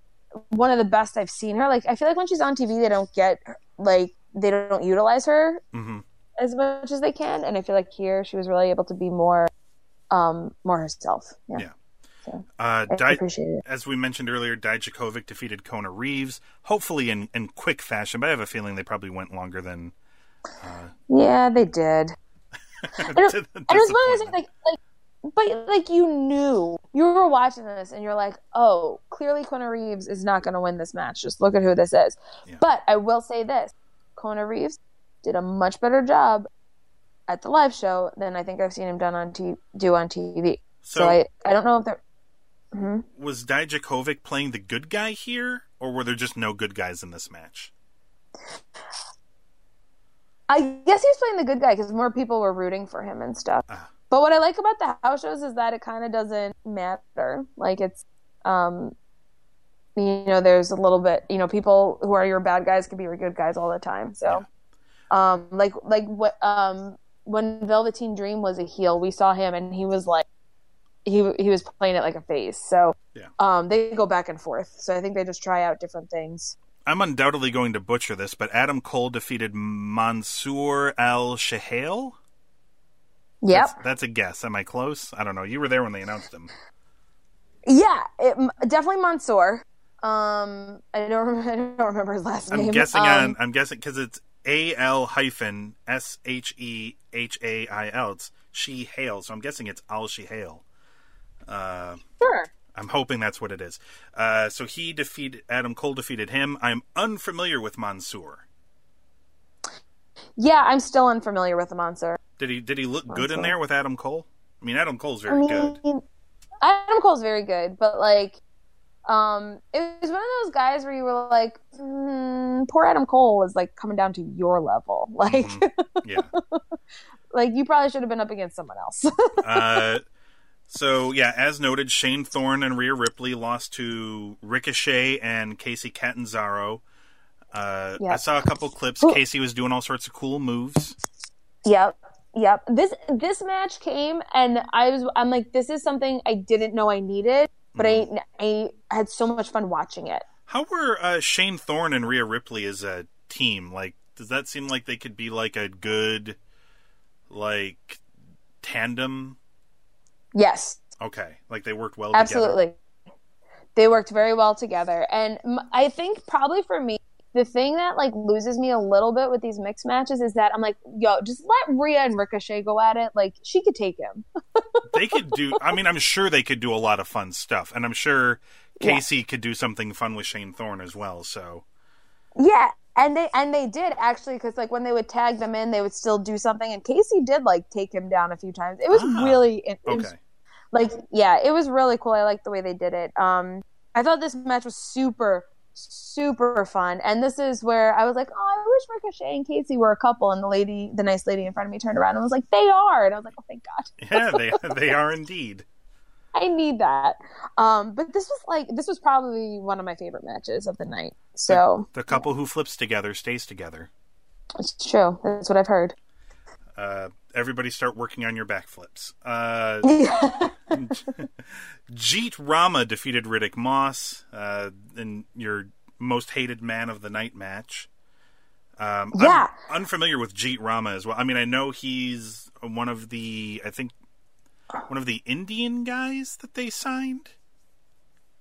one of the best I've seen her. Like I feel like when she's on TV they don't get like they don't utilize her hmm as much as they can and I feel like here she was really able to be more um more herself. Yeah. Yeah. So Uh, I Di- appreciate it. as we mentioned earlier, Dijakovic defeated Kona Reeves, hopefully in, in quick fashion, but I have a feeling they probably went longer than. Yeah, they did. And and the it was one of those things, like, like, but like you knew you were watching this, and you're like, oh, clearly Kona Reeves is not going to win this match. Just look at who this is. Yeah. But I will say this: Kona Reeves did a much better job at the live show than I think I've seen him done on t- do on TV. So, So- I, I don't know if they're. Was Dijakovic playing the good guy here, or were there just no good guys in this match? I guess he was playing the good guy because more people were rooting for him and stuff. Ah. But what I like about the house shows is that it kind of doesn't matter. Like it's, um, you know, there's a little bit, you know, people who are your bad guys can be your good guys all the time. So, um, like like what um when Velveteen Dream was a heel, we saw him and he was like, he he was playing it like a face. So, Yeah. um, they go back and forth. So I think they just try out different things. I'm undoubtedly going to butcher this, but Adam Cole defeated Mansoor Al Shahail. Yep. That's, that's a guess. Am I close? I don't know. You were there when they announced him. Yeah, it, definitely Mansoor. Um, I don't, remember, I don't remember his last I'm name. guessing um, on. I'm guessing because it's A L hyphen S H E H A I L. It's she hail. So I'm guessing it's Al Shahail. Uh, Sure. I'm hoping that's what it is. Uh, so he defeated Adam Cole. Defeated him. I'm unfamiliar with Mansoor. Yeah, I'm still unfamiliar with the Mansoor. Did he did he look good in there with Adam Cole? I mean, Adam Cole's very I very mean, good. Adam Cole's very good, but like, um, it was one of those guys where you were like, mm, poor Adam Cole is like coming down to your level. Like, Yeah. like you probably should have been up against someone else. Uh, so yeah, as noted, Shane Thorne and Rhea Ripley lost to Ricochet and Kacy Catanzaro. Uh, Yeah. I saw a couple clips. Ooh. Kacy was doing all sorts of cool moves. Yep. Yep. This this match came and I was I'm like this is something I didn't know I needed but I I had so much fun watching it. How were uh, Shane Thorne and Rhea Ripley as a team? Like, does that seem like they could be like a good, like, tandem? Yes, Okay, like they worked well together. absolutely. They worked very well together, and I think probably for me, the thing that like loses me a little bit with these mixed matches is that I'm like, yo, just let Rhea and Ricochet go at it. Like she could take him. They could do. I mean, I'm sure they could do a lot of fun stuff, and I'm sure Yeah. Kacy could do something fun with Shane Thorne as well. So Yeah, and they and they did actually because like when they would tag them in, they would still do something, and Kacy did like take him down a few times. It was Ah, really it, it was okay, like yeah, it was really cool. I liked the way they did it. Um, I thought this match was super super fun, and this is where I was like, oh, I wish Ricochet and Kacy were a couple, and the lady, the nice lady in front of me, turned around and was like, they are, and I was like, oh, thank God. yeah, they they are indeed. I need that. Um, but this was like this was probably one of my favorite matches of the night. So The couple who flips together stays together. it's true. That's what I've heard. Uh, everybody start working on your backflips. Uh, Jeet Rama defeated Riddick Moss uh, in your most hated man of the night match. Um, Yeah. I'm unfamiliar with Jeet Rama as well. I mean, I know he's one of the, I think, one of the Indian guys that they signed.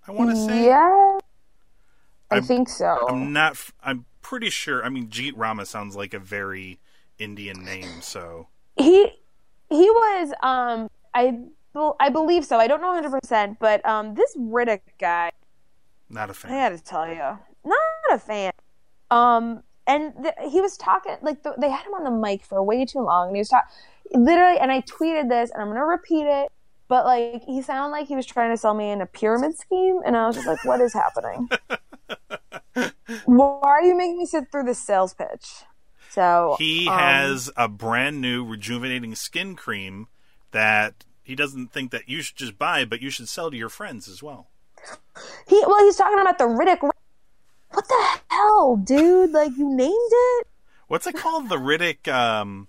I want to say. Yeah, I I'm- think so. I'm not. I'm pretty sure. I mean, Jeet Rama sounds like a very Indian name. So he he was um I I believe so. I don't know 100, percent but um this Riddick guy, not a fan. I got to tell you, not a fan. Um, and th- he was talking like the, they had him on the mic for way too long, and he was talking literally. And I tweeted this, and I'm gonna repeat it. But like he sounded like he was trying to sell me in a pyramid scheme, and I was just like, "What is happening? Why are you making me sit through this sales pitch?" So He um, has a brand new rejuvenating skin cream that he doesn't think that you should just buy, but you should sell to your friends as well. He well, he's talking about the Riddick. What the hell, dude? Like you named it What's it called? The Riddick, um,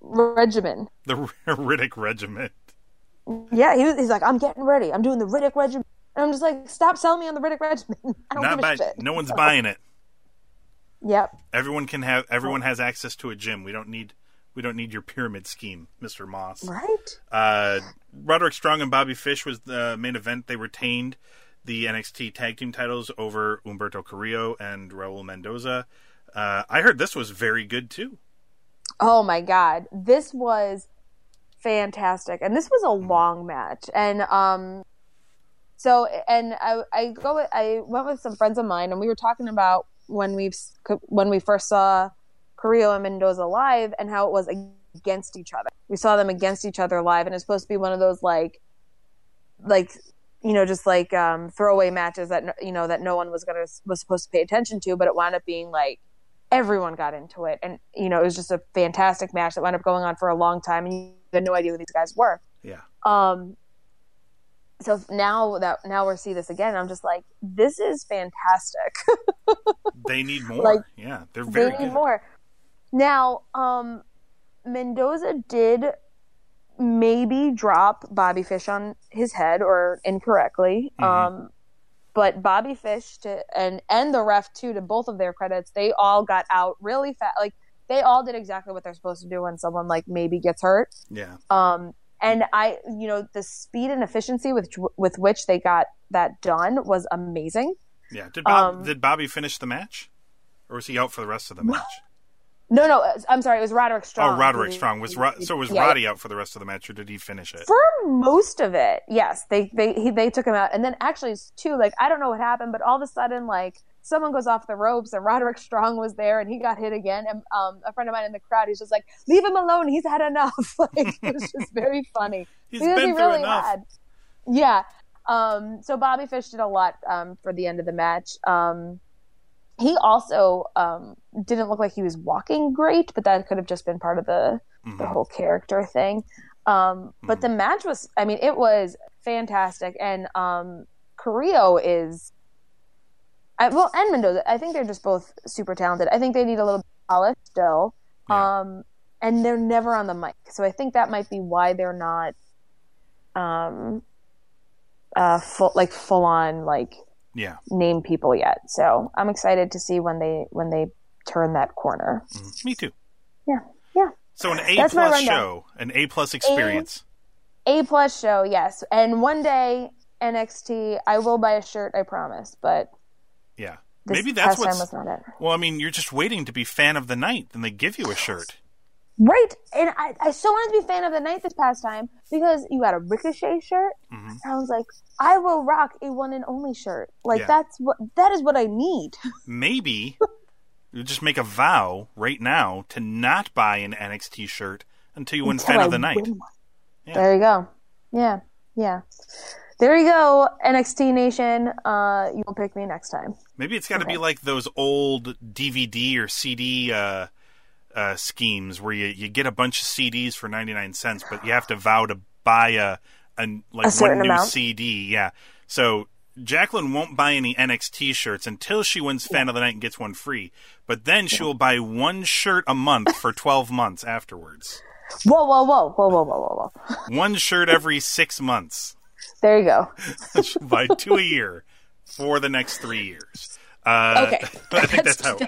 regimen. the Riddick Regiment. Yeah, he was, he's like, I'm getting ready. I'm doing the Riddick regimen. And I'm just like, stop selling me on the Riddick regimen. I don't Not give a buy, shit. no one's buying it. Yep. Everyone can have. Everyone has access to a gym. We don't need. We don't need your pyramid scheme, Mister Moss. Right. Uh, Roderick Strong and Bobby Fish was the main event. They retained the NXT tag team titles over Humberto Carrillo and Raul Mendoza. Uh, I heard this was very good too. Oh my god, this was fantastic, and this was a Mm-hmm. long match, and um, so and I I go with- I went with some friends of mine, and we were talking about when we've when we first saw Carrillo and Mendoza live, and how it was against each other. We saw them against each other live, and it's supposed to be one of those like like you know just like um throwaway matches that you know that no one was gonna was supposed to pay attention to, but it wound up being like everyone got into it and you know it was just a fantastic match that wound up going on for a long time and you had no idea who these guys were Yeah. um so now that now we're see this again i'm just like this is fantastic They need more. Like, yeah, they're very they need good. more now um mendoza did maybe drop bobby fish on his head or incorrectly Mm-hmm. um but Bobby Fish to and and the ref too to both of their credits they all got out really fast like they all did exactly what they're supposed to do when someone like maybe gets hurt Yeah. um and I you know the speed and efficiency with with which they got that done was amazing Yeah. Did Bob, Um, did Bobby finish the match, or was he out for the rest of the match? no no I'm sorry it was Roderick Strong oh, Roderick who- Strong was so was yeah, Roddy out for the rest of the match, or did he finish it? for most of it yes they they he, they took him out and then actually too like i don't know what happened but all of a sudden like someone goes off the ropes and roderick strong was there and he got hit again and um, a friend of mine in the crowd he's just like leave him alone he's had enough like it was just very funny He's because been he really enough. had yeah um so bobby fish did a lot um for the end of the match um he also um didn't look like he was walking great but that could have just been part of the Mm-hmm. the whole character thing. Um, but the match was, I mean, it was fantastic. And um, Carrillo is, I, well, and Mendoza, I think they're just both super talented. I think they need a little polish still. Yeah. Um, and they're never on the mic. So I think that might be why they're not, um, uh, full like full on like Yeah. name people yet. So I'm excited to see when they when they turn that corner. Me too. Yeah, yeah. So an A That's plus show, an A plus experience. A plus show, yes. And one day NXT, I will buy a shirt, I promise. But yeah. this Maybe that's past time what's. was not it. Well, I mean, you're just waiting to be fan of the night, and they give you a shirt. Right, and I, I so wanted to be fan of the night this past time because you got a Ricochet shirt. Mm-hmm. And I was like, I will rock a one and only shirt. Like Yeah. that's what that is what I need. Maybe you just make a vow right now to not buy an NXT shirt until you win Until fan I of the night. Yeah. There you go. Yeah, yeah. There you go, NXT Nation. Uh, you will pick me next time. Maybe it's got to be like those old DVD or CD uh, uh, schemes where you, you get a bunch of CDs for 99 cents, but you have to vow to buy a, a like A certain one new amount. CD. Yeah. So Jacqueline won't buy any NXT shirts until she wins Fan of the Night and gets one free. But then she will buy one shirt a month for 12 months afterwards. Whoa, whoa, whoa, whoa, whoa, whoa, whoa, whoa. One shirt every six months. There you go. She'll two a year for the next three years. Uh, Okay. I think that's how.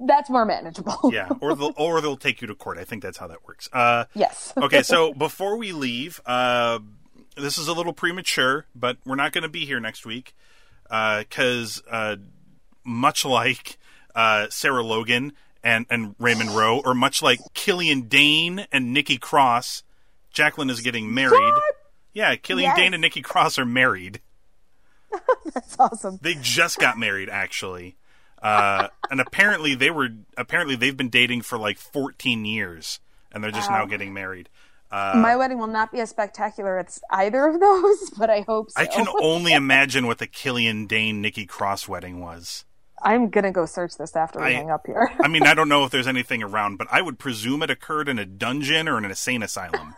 That's more manageable. yeah, or they'll or they'll take you to court. I think that's how that works. Uh, Yes. okay, so before we leave, uh, this is a little premature, but we're not going to be here next week because, uh, much like uh, Sarah Logan and and Raymond Rowe, or much like Killian Dain and Nikki Cross, Jacqueline is getting married. Yeah, Killian Yes. Dain and Nikki Cross are married. That's awesome. They just got married, actually, uh, and apparently they were apparently they've been dating for like 14 years, and they're just now getting married. My wedding will not be as spectacular as either of those, but I hope so. I can only imagine what the Killian Dain Nikki Cross wedding was. I'm gonna go search this after we I- hang up here. I mean, I don't know if there's anything around, but I would presume it occurred in a dungeon or in an insane asylum.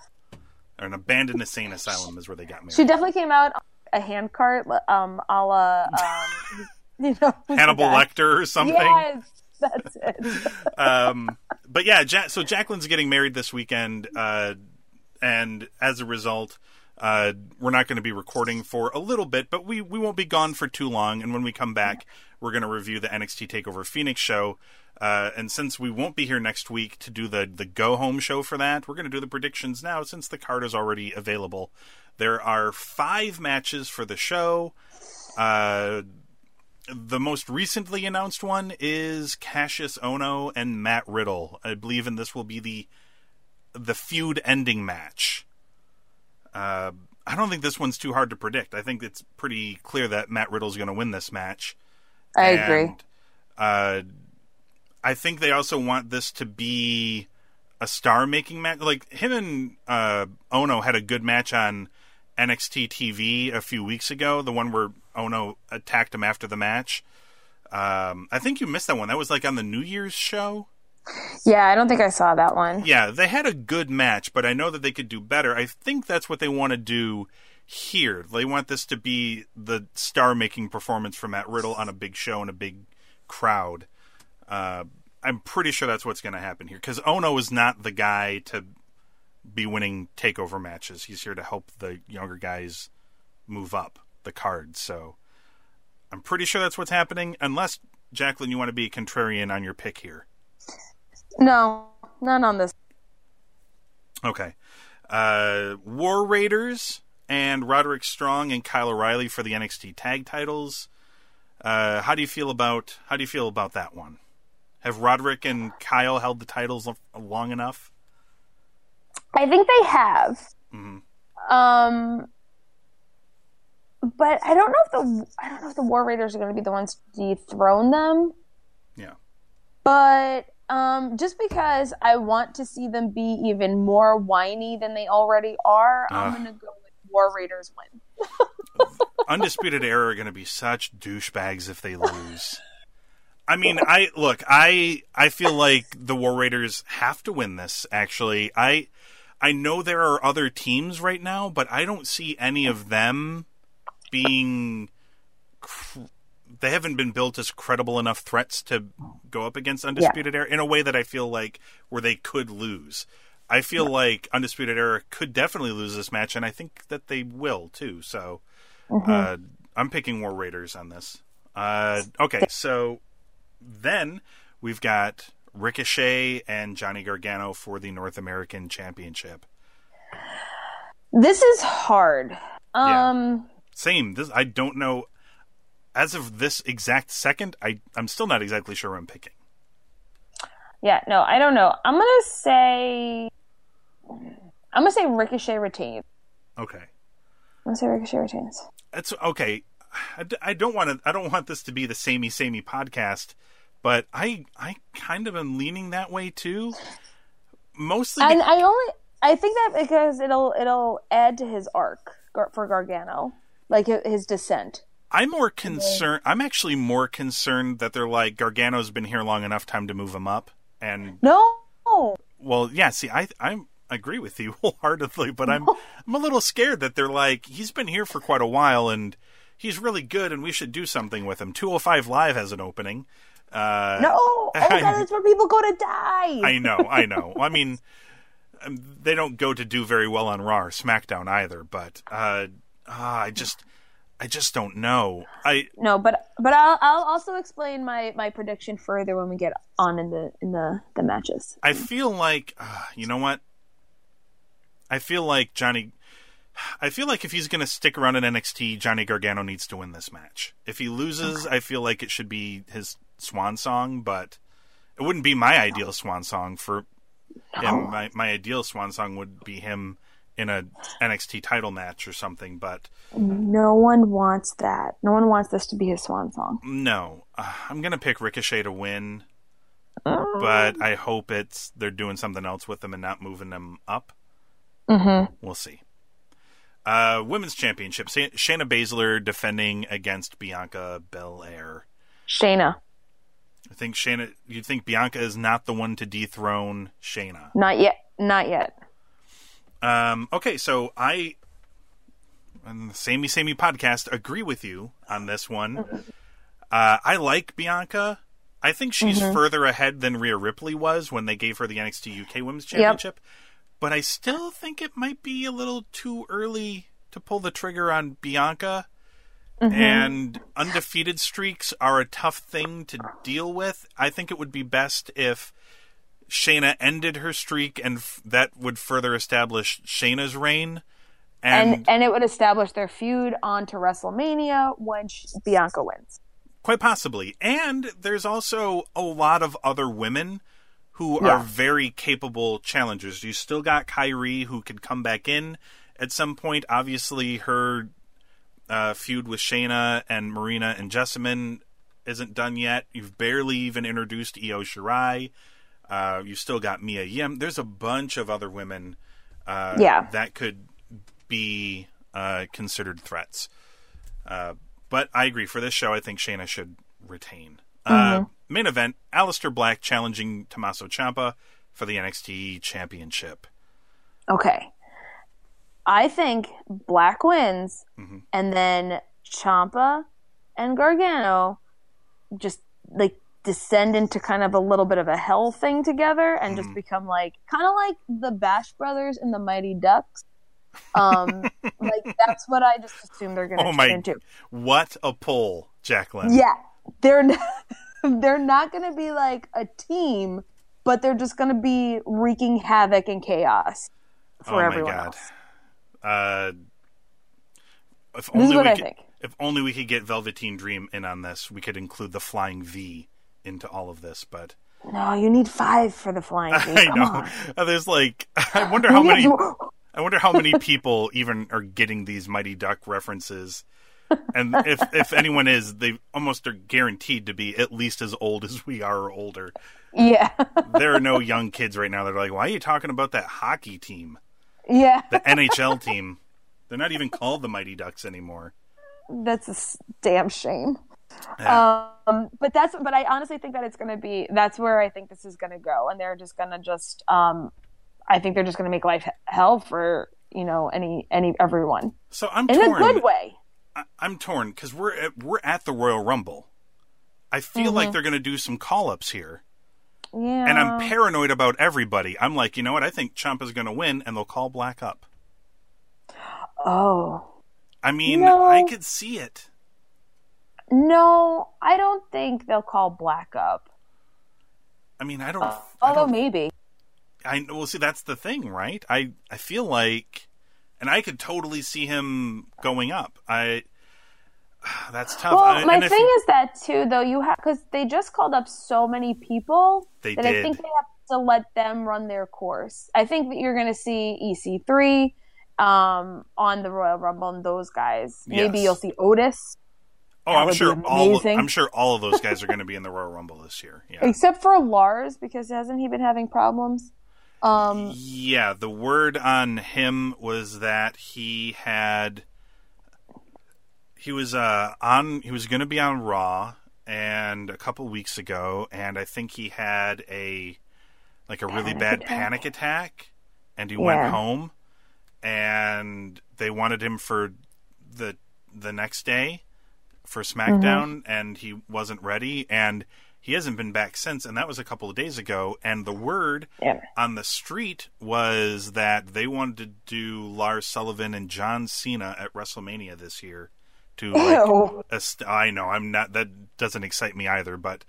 Or an abandoned insane asylum is where they got married. she definitely came out a handcart, um, a la, um, you know, Hannibal? Lecter or something. Yes, that's it. um, but yeah, ja- so Jacqueline's getting married this weekend, uh, and as a result, uh, we're not going to be recording for a little bit, but we, we won't be gone for too long. And when we come back, we're going to review the NXT Takeover Phoenix show. Uh, and since we won't be here next week to do the the go home show for that, we're going to do the predictions now since the card is already available. There are five matches for the show. Uh, the most recently announced one is Kassius Ohno and Matt Riddle. I believe, and this will be the the feud ending match. Uh, I don't think this one's too hard to predict. I think it's pretty clear that Matt Riddle's going to win this match. I agree. Uh, I think they also want this to be a star making match. Like him and uh, Ohno had a good match on NXT TV a few weeks ago. The one where Ohno attacked him after the match. Um, I think you missed that one. That was like on the New Year's show. Yeah, I don't think I saw that one. Yeah, they had a good match, but I know that they could do better. I think that's what they want to do here. They want this to be the star making performance for Matt Riddle on a big show and a big crowd. Uh, I'm pretty sure that's what's going to happen here because Ohno is not the guy to be winning takeover matches. He's here to help the younger guys move up the card. So I'm pretty sure that's what's happening, unless Jacqueline, you want to be a contrarian on your pick here. No, none on this. Okay. Uh, War Raiders and Roderick Strong and Kyle O'Reilly for the NXT tag titles. Uh, how do you feel about how do you feel about that one? Have Roderick and Kyle held the titles long enough? I think they have. Mm-hmm. Um, but I don't know if the I don't know if the War Raiders are going to be the ones to dethrone them. Yeah. But um, just because I want to see them be even more whiny than they already are, I'm going to go with War Raiders win. Undisputed Era are going to be such douchebags if they lose. I mean, I look, I I feel like the War Raiders have to win this. Actually, I I know there are other teams right now, but I don't see any of them being. Cr- they haven't been built as credible enough threats to go up against Undisputed Era in a way that I feel like where they could lose. I feel like Undisputed Era could definitely lose this match, and I think that they will too. So. Uh, I'm picking War Raiders on this. Uh, okay, so then we've got Ricochet and Johnny Gargano for the North American Championship. This is hard. Yeah. Um, Same. This I don't know. As of this exact second, I I'm still not exactly sure who I'm picking. yeah, no, I don't know. I'm gonna say, I'm gonna say Ricochet retains. Okay. I'm gonna say Ricochet retains. That's okay. I, don't want to. I don't want this to be the samey samey podcast, but I I kind of am leaning that way too. Mostly, And I only, I think that because it'll it'll add to his arc for Gargano, like his descent. I'm more concerned. I'm actually more concerned that they're like Gargano's been here long enough, time to move him up. And No, well, yeah. See, I I agree with you wholeheartedly, but I'm I'm a little scared that they're like he's been here for quite a while and he's really good, and we should do something with him. 205 Live has an opening. Uh, no. Oh my god, that's where people go to die. I know, I know. I mean, um, they don't go to do very well on Raw or SmackDown either. But uh, ah, I just, I just don't know. I No, but but I'll I'll also explain my my prediction further when we get on in the in the the matches. I feel like, uh, you know what? I feel like Johnny. I feel like if he's going to stick around in NXT, Johnny Gargano needs to win this match. If he loses, I feel like it should be his swan song, but it wouldn't be my ideal swan song for him. My my ideal swan song would be him in a NXT title match or something, but No one wants that. No one wants this to be his swan song. no. Uh, I'm going to pick Ricochet to win, but I hope it's they're doing something else with them and not moving them up. Mm-hmm. We'll see. Uh, women's championship: Sa- Shayna Baszler defending against Bianca Belair. Shayna, I think Shayna. You think Bianca is not the one to dethrone Shayna? not yet. Not yet. Um, okay, so I, on the Samey Samey podcast, agree with you on this one. Uh, I like Bianca. I think she's further ahead than Rhea Ripley was when they gave her the NXT UK Women's Championship. But I still think it might be a little too early to pull the trigger on Bianca. And undefeated streaks are a tough thing to deal with. I think it would be best if Shayna ended her streak, and f- that would further establish Shayna's reign. And, And and it would establish their feud onto WrestleMania when sh- Bianca wins. quite possibly. And there's also a lot of other women who are very capable challengers. You still got Kairi who could come back in at some point. Obviously, her uh, feud with Shayna and Marina and Jessamyn isn't done yet. You've barely even introduced Io Shirai. Uh, you still got Mia Yim. There's a bunch of other women uh, Yeah. that could be uh, considered threats. Uh, but I agree. For this show, I think Shayna should retain. Uh, main event: Aleister Black challenging Tommaso Ciampa for the NXT Championship. Okay. I think Black wins, Mm-hmm. and then Ciampa and Gargano just like descend into kind of a little bit of a hell thing together and Mm-hmm. just become like kind of like the Bash Brothers and the Mighty Ducks. Um, like that's what I just assume they're going to Oh turn my! into. What a pull, Jacqueline. Yeah, they're not, they're not going to be like a team, but they're just going to be wreaking havoc and chaos for oh my everyone god. else. Uh, if This only is what we I could, think. If only we could get Velveteen Dream in on this, we could include the Flying V into all of this. But No, you need five for the flying. I Come know on. Uh, there's like I wonder how many. I wonder how many people even are getting these Mighty Duck references. And if if anyone is, they almost are guaranteed to be at least as old as we are or older. Yeah, There are no young kids right now that are like, "Why are you talking about that hockey team, yeah. the NHL team?" They're not even called the Mighty Ducks anymore. That's a damn shame. Yeah. Um, but that's but I honestly think that it's going to be that's where I think this is going to go, and they're just going to just um, I think they're just going to make life hell for you know any any everyone So I'm in torn. a good way. I, I'm torn because we're at, we're at the Royal Rumble. I feel like they're going to do some call ups here, Yeah, and I'm paranoid about everybody. I'm like, you know what? I think Ciampa's going to win, and they'll call Black up. oh I mean, No. I could see it. No, I don't think they'll call Black up. I mean, I don't. Uh, I although don't maybe. I well, see, that's the thing, right? I I feel like, and I could totally see him going up. I that's tough. Well, I, my if thing is that too, though you have because they just called up so many people They that I think they have to let them run their course. I think that you're going to see EC3 um, on the Royal Rumble and those guys. Maybe Yes. you'll see Otis, oh, that I'm sure all. I'm sure all of those guys are going to be in the Royal Rumble this year. Yeah, except for Lars because hasn't he been having problems? Um, yeah. The word on him was that he had he was uh on he was going to be on Raw and a couple weeks ago, and I think he had a like a really Panic bad attack? panic attack, and he Yeah. went home, and they wanted him for the the next day for SmackDown, and he wasn't ready, and he hasn't been back since, and that was a couple of days ago. And the word Yeah. on the street was that they wanted to do Lars Sullivan and John Cena at WrestleMania this year. To like, I know I'm not. That doesn't excite me either. But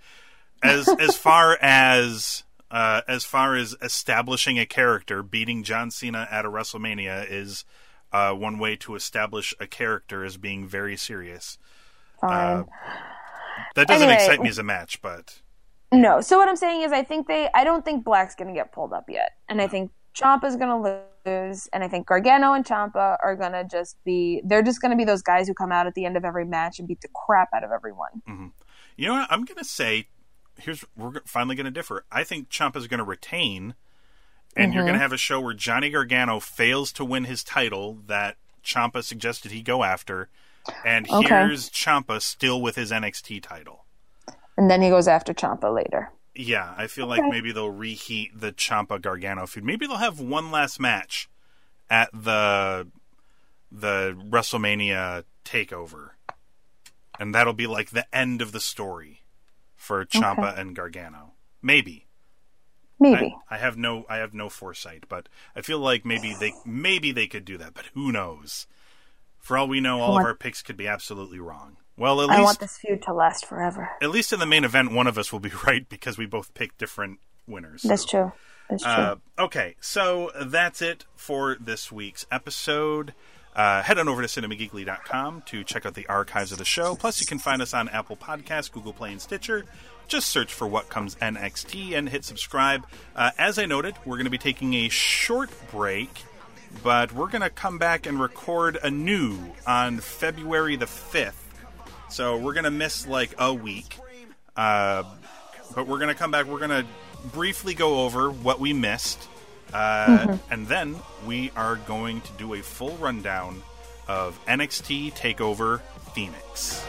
as as far as uh, as far as establishing a character, beating John Cena at a WrestleMania is uh, one way to establish a character as being very serious. Fine. Um, that doesn't Anyway. excite me as a match, but No. So what I'm saying is, I think they. I don't think Black's going to get pulled up yet, and I hmm. think Ciampa's going to lose, and I think Gargano and Ciampa are going to just be. They're just going to be those guys who come out at the end of every match and beat the crap out of everyone. Mm-hmm. you know what? I'm gonna say here's we're finally gonna differ. I think Ciampa's gonna retain, and you're Mm-hmm. gonna have a show where Johnny Gargano fails to win his title that Ciampa suggested he go after, and Okay. here's Ciampa still with his NXT title. And then he goes after Ciampa later. Yeah, I feel like maybe they'll reheat the Ciampa Gargano feud. Maybe they'll have one last match at the the WrestleMania takeover. And that'll be like the end of the story for Ciampa and Gargano. Maybe. Maybe. I, I have no I have no foresight, but I feel like maybe they maybe they could do that, but who knows? For all we know, all of our picks could be absolutely wrong. Well, at least I want this feud to last forever. at least in the main event, one of us will be right because we both picked different winners. That's so. true. That's true. Uh, okay, so that's it for this week's episode. Uh, head on over to cinemageekly.com to check out the archives of the show. Plus, you can find us on Apple Podcasts, Google Play, and Stitcher. Just search for What Comes NXT and hit subscribe. Uh, as I noted, we're going to be taking a short break, but we're going to come back and record anew on February the 5th. So we're going to miss like a week. Uh, but we're going to come back. We're going to briefly go over what we missed. Uh, And then we are going to do a full rundown of NXT TakeOver Phoenix.